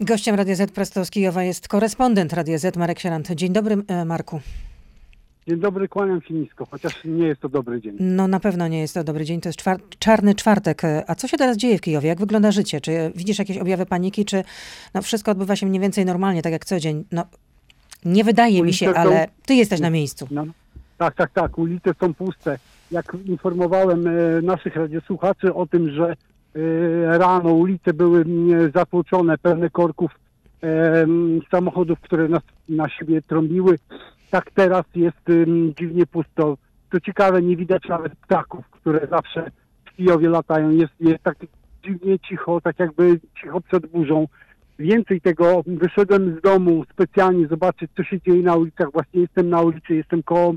Gościem Radia Z prosto z Kijowa jest korespondent Radia Z Marek Sierant. Dzień dobry e, Marku. Dzień dobry, kłaniam się nisko, chociaż nie jest to dobry dzień. No na pewno nie jest to dobry dzień, to jest czwar czarny czwartek. A co się teraz dzieje w Kijowie? Jak wygląda życie? Czy widzisz jakieś objawy paniki, czy no, wszystko odbywa się mniej więcej normalnie, tak jak co dzień? No, nie wydaje mi się, Ulice są- ale ty jesteś na miejscu. No, tak, tak, tak, ulice są puste. Jak informowałem e, naszych radiosłuchaczy o tym, że e, rano ulice były mm, zatłoczone, pełne korków e, samochodów, które nas, na siebie trąbiły, tak teraz jest dziwnie pusto. Co ciekawe, nie widać nawet ptaków, które zawsze w Kijowie latają. Jest, jest tak dziwnie cicho, tak jakby cicho przed burzą. Więcej tego, wyszedłem z domu specjalnie zobaczyć, co się dzieje na ulicach. Właśnie jestem na ulicy, jestem koło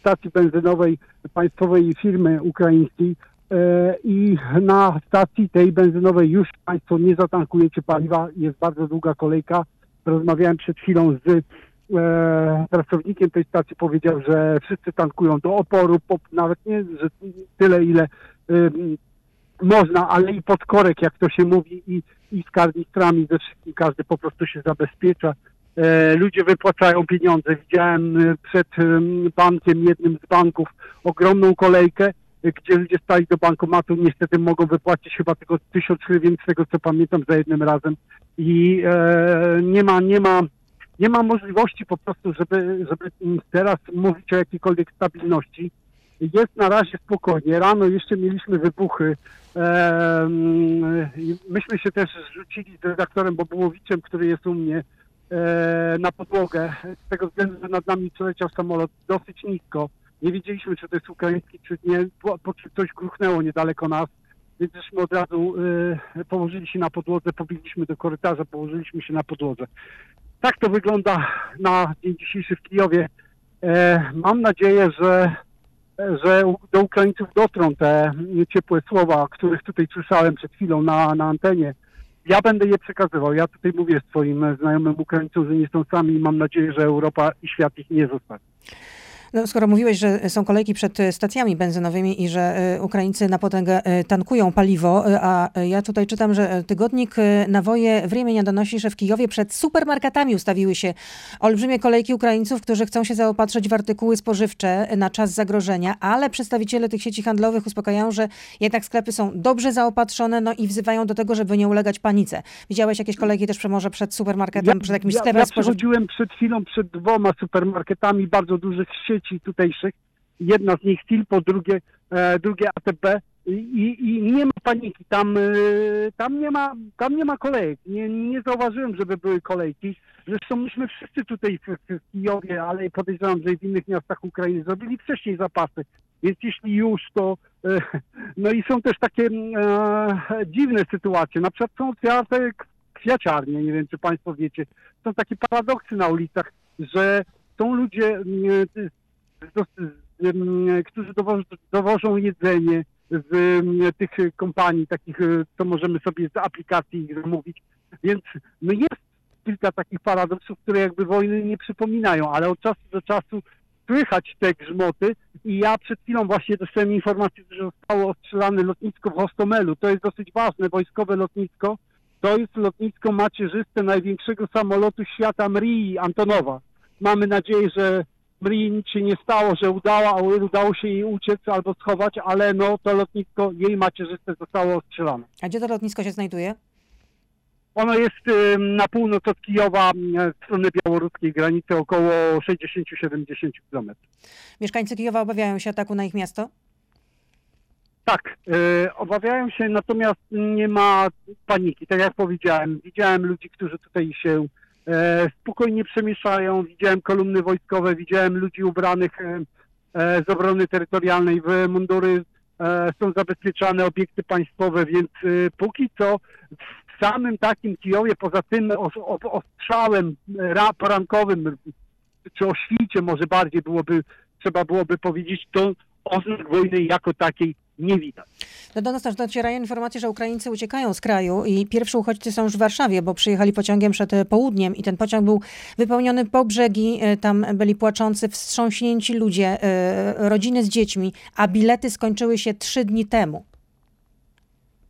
stacji benzynowej państwowej firmy ukraińskiej e, i na stacji tej benzynowej już Państwo nie zatankujecie paliwa, jest bardzo długa kolejka. Rozmawiałem przed chwilą z e, pracownikiem tej stacji, powiedział, że wszyscy tankują do oporu, po, nawet nie, że tyle ile ym, można, ale i pod korek, jak to się mówi, i, i z karnistrami, ze wszystkim, każdy po prostu się zabezpiecza. E, ludzie wypłacają pieniądze. Widziałem e, przed em, bankiem, jednym z banków, ogromną kolejkę, e, gdzie ludzie stali do bankomatu, niestety mogą wypłacić chyba tylko tysiąc hrywien, z tego co pamiętam, za jednym razem. I e, nie ma, nie ma, nie ma możliwości po prostu, żeby, żeby teraz mówić o jakiejkolwiek stabilności. Jest na razie spokojnie. Rano jeszcze mieliśmy wybuchy. I myśmy się też zrzucili z redaktorem Bobułowiczem, który jest u mnie e, na podłogę, z tego względu, że nad nami przeleciał samolot dosyć nisko. Nie wiedzieliśmy, czy to jest ukraiński, czy nie, po, po czym coś gruchnęło niedaleko nas, więc żeśmy od razu e, położyli się na podłodze, pobiegliśmy do korytarza, położyliśmy się na podłodze. Tak to wygląda na dzień dzisiejszy w Kijowie. E, mam nadzieję, że że do Ukraińców dotrą te ciepłe słowa, których tutaj słyszałem przed chwilą na, na antenie. Ja będę je przekazywał. Ja tutaj mówię swoim znajomym Ukraińcom, że nie są sami i mam nadzieję, że Europa i świat ich nie zostawi. No, skoro mówiłeś, że są kolejki przed e, stacjami benzynowymi i że e, Ukraińcy na potęgę e, tankują paliwo, a ja tutaj czytam, że tygodnik Nawoje Wremienia donosi, że w Kijowie przed supermarketami ustawiły się olbrzymie kolejki Ukraińców, którzy chcą się zaopatrzyć w artykuły spożywcze na czas zagrożenia, ale przedstawiciele tych sieci handlowych uspokajają, że jednak sklepy są dobrze zaopatrzone no i wzywają do tego, żeby nie ulegać panice. Widziałeś jakieś kolejki też może przed supermarketem, przed jakimś ja, sklepem ja przechodziłem przed chwilą przed dwoma supermarketami bardzo dużych sieci tutejszych. Jedna z nich Filpo, drugie, e, drugie ATP. I, i, nie ma paniki, tam, e, tam, nie ma, tam nie ma kolejek. Nie, nie zauważyłem, żeby były kolejki. Zresztą myśmy wszyscy tutaj w, w Kijowie, ale podejrzewam, że i w innych miastach Ukrainy zrobili wcześniej zapasy. Więc jeśli już, to e, no i są też takie e, dziwne sytuacje. Na przykład są otwarte kwiaciarnie, nie wiem czy Państwo wiecie. Są takie paradoksy na ulicach, że są ludzie, mm, mm, którzy dowożą, jedzenie z tych kompanii, takich, e, co możemy sobie z aplikacji zamówić. Więc no jest kilka takich paradoksów, które jakby wojny nie przypominają, ale od czasu do czasu słychać te grzmoty i ja przed chwilą właśnie dostałem informację, że zostało ostrzelane lotnisko w Hostomelu. To jest dosyć ważne, wojskowe lotnisko. To jest lotnisko macierzyste największego samolotu świata Mrii Antonowa. Mamy nadzieję, że Nic się nie stało, że udało, udało się jej uciec albo schować, ale no to lotnisko jej macierzyste zostało ostrzelane. A gdzie to lotnisko się znajduje? Ono jest na północ od Kijowa, w stronę białoruskiej granicy, około 60-70 kilometrów. Mieszkańcy Kijowa obawiają się ataku na ich miasto? Tak, e, obawiają się, natomiast nie ma paniki. Tak jak powiedziałem, widziałem ludzi, którzy tutaj się spokojnie przemieszają, widziałem kolumny wojskowe, widziałem ludzi ubranych e, e, z obrony terytorialnej w mundury, e, są zabezpieczane obiekty państwowe, więc e, póki co w samym takim Kijowie, poza tym ostrzałem e, ra, porankowym, czy o świcie może bardziej byłoby, trzeba byłoby powiedzieć, to oznak wojny jako takiej nie widać. No do nas też docierają informacje, że Ukraińcy uciekają z kraju i pierwsi uchodźcy są już w Warszawie, bo przyjechali pociągiem przed e, południem i ten pociąg był wypełniony po brzegi. e, Tam byli płaczący, wstrząśnięci ludzie, e, rodziny z dziećmi, a bilety skończyły się trzy dni temu.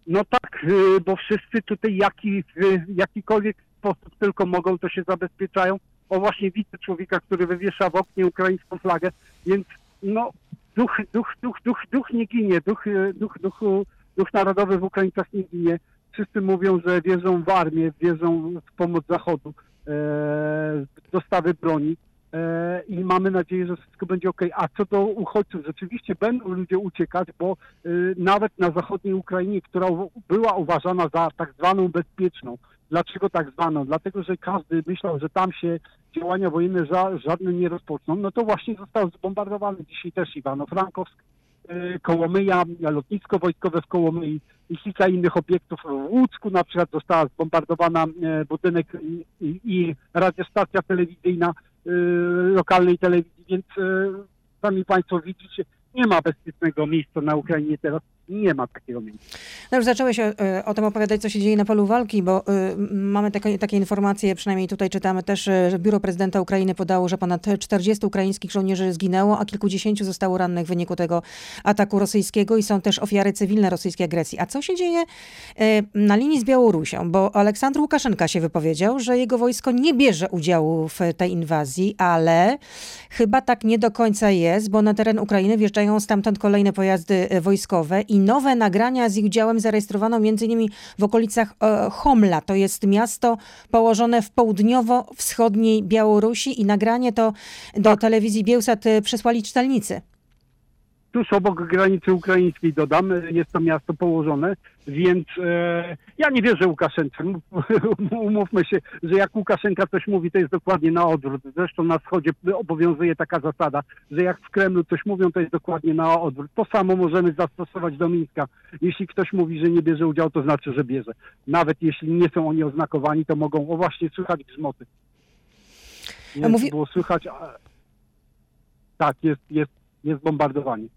No tak, bo wszyscy tutaj jaki, y, jakikolwiek sposób tylko mogą, to się zabezpieczają. O właśnie widzę człowieka, który wywiesza w oknie ukraińską flagę, więc no duch, duch, duch, duch, duch nie ginie, duch, duch, duch, duch narodowy w Ukraińcach nie ginie. Wszyscy mówią, że wierzą w armię, wierzą w pomoc Zachodu, e, dostawy broni e, i mamy nadzieję, że wszystko będzie ok. A co do uchodźców, rzeczywiście będą ludzie uciekać, bo e, nawet na zachodniej Ukrainie, która była uważana za tak zwaną bezpieczną. Dlaczego tak zwaną? Dlatego, że każdy myślał, że tam się działania wojenne ża- żadne nie rozpoczną. No to właśnie został zbombardowany dzisiaj też Iwano-Frankowsk, e, Kołomyja, lotnisko wojskowe w Kołomyi i kilka innych obiektów. W Łucku na przykład została zbombardowana e, budynek i, i, i radiostacja telewizyjna e, lokalnej telewizji, więc sami Państwo widzicie, nie ma bezpiecznego miejsca na Ukrainie teraz. Nie ma takiego miejsca. No już zacząłeś o, e, o tym opowiadać, co się dzieje na polu walki, bo y, mamy takie, takie informacje, przynajmniej tutaj czytamy też, e, że biuro prezydenta Ukrainy podało, że ponad 40 ukraińskich żołnierzy zginęło, a kilkudziesięciu zostało rannych w wyniku tego ataku rosyjskiego i są też ofiary cywilne rosyjskiej agresji. A co się dzieje e, na linii z Białorusią? Bo Aleksandr Łukaszenka się wypowiedział, że jego wojsko nie bierze udziału w tej inwazji, ale chyba tak nie do końca jest, bo na teren Ukrainy wjeżdżają stamtąd kolejne pojazdy wojskowe i nowe nagrania z ich udziałem zarejestrowano m.in. w okolicach e, Homla. To jest miasto położone w południowo-wschodniej Białorusi i nagranie to do telewizji Bielsat e, przesłali czytelnicy. Tuż obok granicy ukraińskiej dodam, jest to miasto położone, więc e, ja nie wierzę Łukaszence. Umówmy się, że jak Łukaszenka coś mówi, to jest dokładnie na odwrót. Zresztą na wschodzie obowiązuje taka zasada, że jak w Kremlu coś mówią, to jest dokładnie na odwrót. To samo możemy zastosować do Mińska. Jeśli ktoś mówi, że nie bierze udziału, to znaczy, że bierze. Nawet jeśli nie są oni oznakowani, to mogą, o właśnie, słychać grzmoty. A mówi- było słychać, a... tak, jest, jest, jest bombardowanie.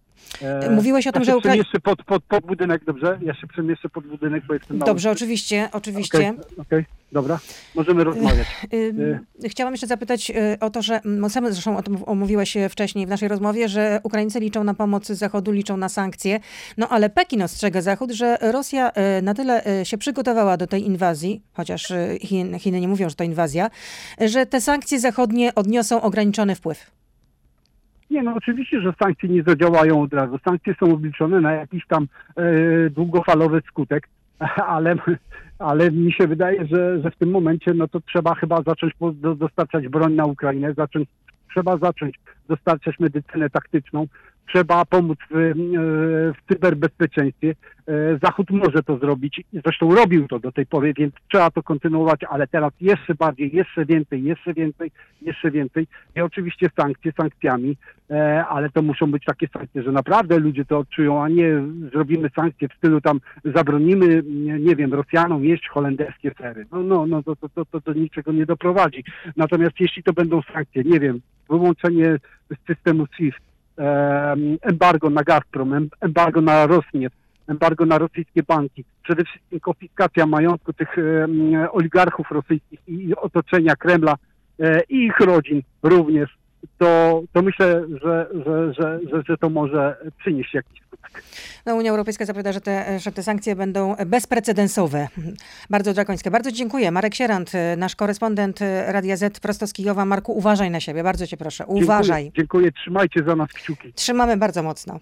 E, Mówiłeś o tym, ja że się Ukra... przemieszczę pod, pod, pod budynek, dobrze? Ja się przemieszczę pod budynek, bo jestem na Dobrze, oczywiście, oczywiście. Okej, okej, dobra. Możemy rozmawiać. Ym, Chciałam jeszcze zapytać y, o to, że sam zresztą o tym omówiłeś e, wcześniej w naszej rozmowie, że Ukraińcy liczą na pomoc Zachodu, liczą na sankcje. No ale Pekin ostrzega Zachód, że Rosja e, na tyle e, się przygotowała do tej inwazji, chociaż e, Chin, Chiny nie mówią, że to inwazja, że te sankcje zachodnie odniosą ograniczony wpływ. Nie, no oczywiście, że sankcje nie zadziałają od razu. Sankcje są obliczone na jakiś tam e, długofalowy skutek, ale, ale mi się wydaje, że, że w tym momencie no to trzeba chyba zacząć dostarczać broń na Ukrainę, zacząć, trzeba zacząć dostarczać medycynę taktyczną, trzeba pomóc w, e, w cyberbezpieczeństwie. E, Zachód może to zrobić, zresztą robił to do tej pory, więc trzeba to kontynuować, ale teraz jeszcze bardziej, jeszcze więcej, jeszcze więcej, jeszcze więcej. I oczywiście sankcje sankcjami, e, ale to muszą być takie sankcje, że naprawdę ludzie to odczują, a nie zrobimy sankcje w stylu tam zabronimy, nie, wiem, Rosjanom jeść holenderskie sery. No, no, no to, to, to, to do niczego nie doprowadzi. Natomiast jeśli to będą sankcje, nie wiem, wyłączenie systemu SWIFT, embargo na Gazprom, em- embargo na Rosneft, embargo na rosyjskie banki, przede wszystkim konfiskacja majątku tych oligarchów rosyjskich i otoczenia Kremla e, i ich rodzin również, to, to myślę, że, że, że, że, to może przynieść jakiś. No, Unia Europejska zapowiada, że te, że te sankcje będą bezprecedensowe. Bardzo drakońskie. Bardzo dziękuję. Marek Sierant, nasz korespondent Radia Z prosto z Kijowa. Marku, uważaj na siebie. Bardzo cię proszę. Uważaj. Dziękuję, dziękuję trzymajcie za nas kciuki. Trzymamy bardzo mocno.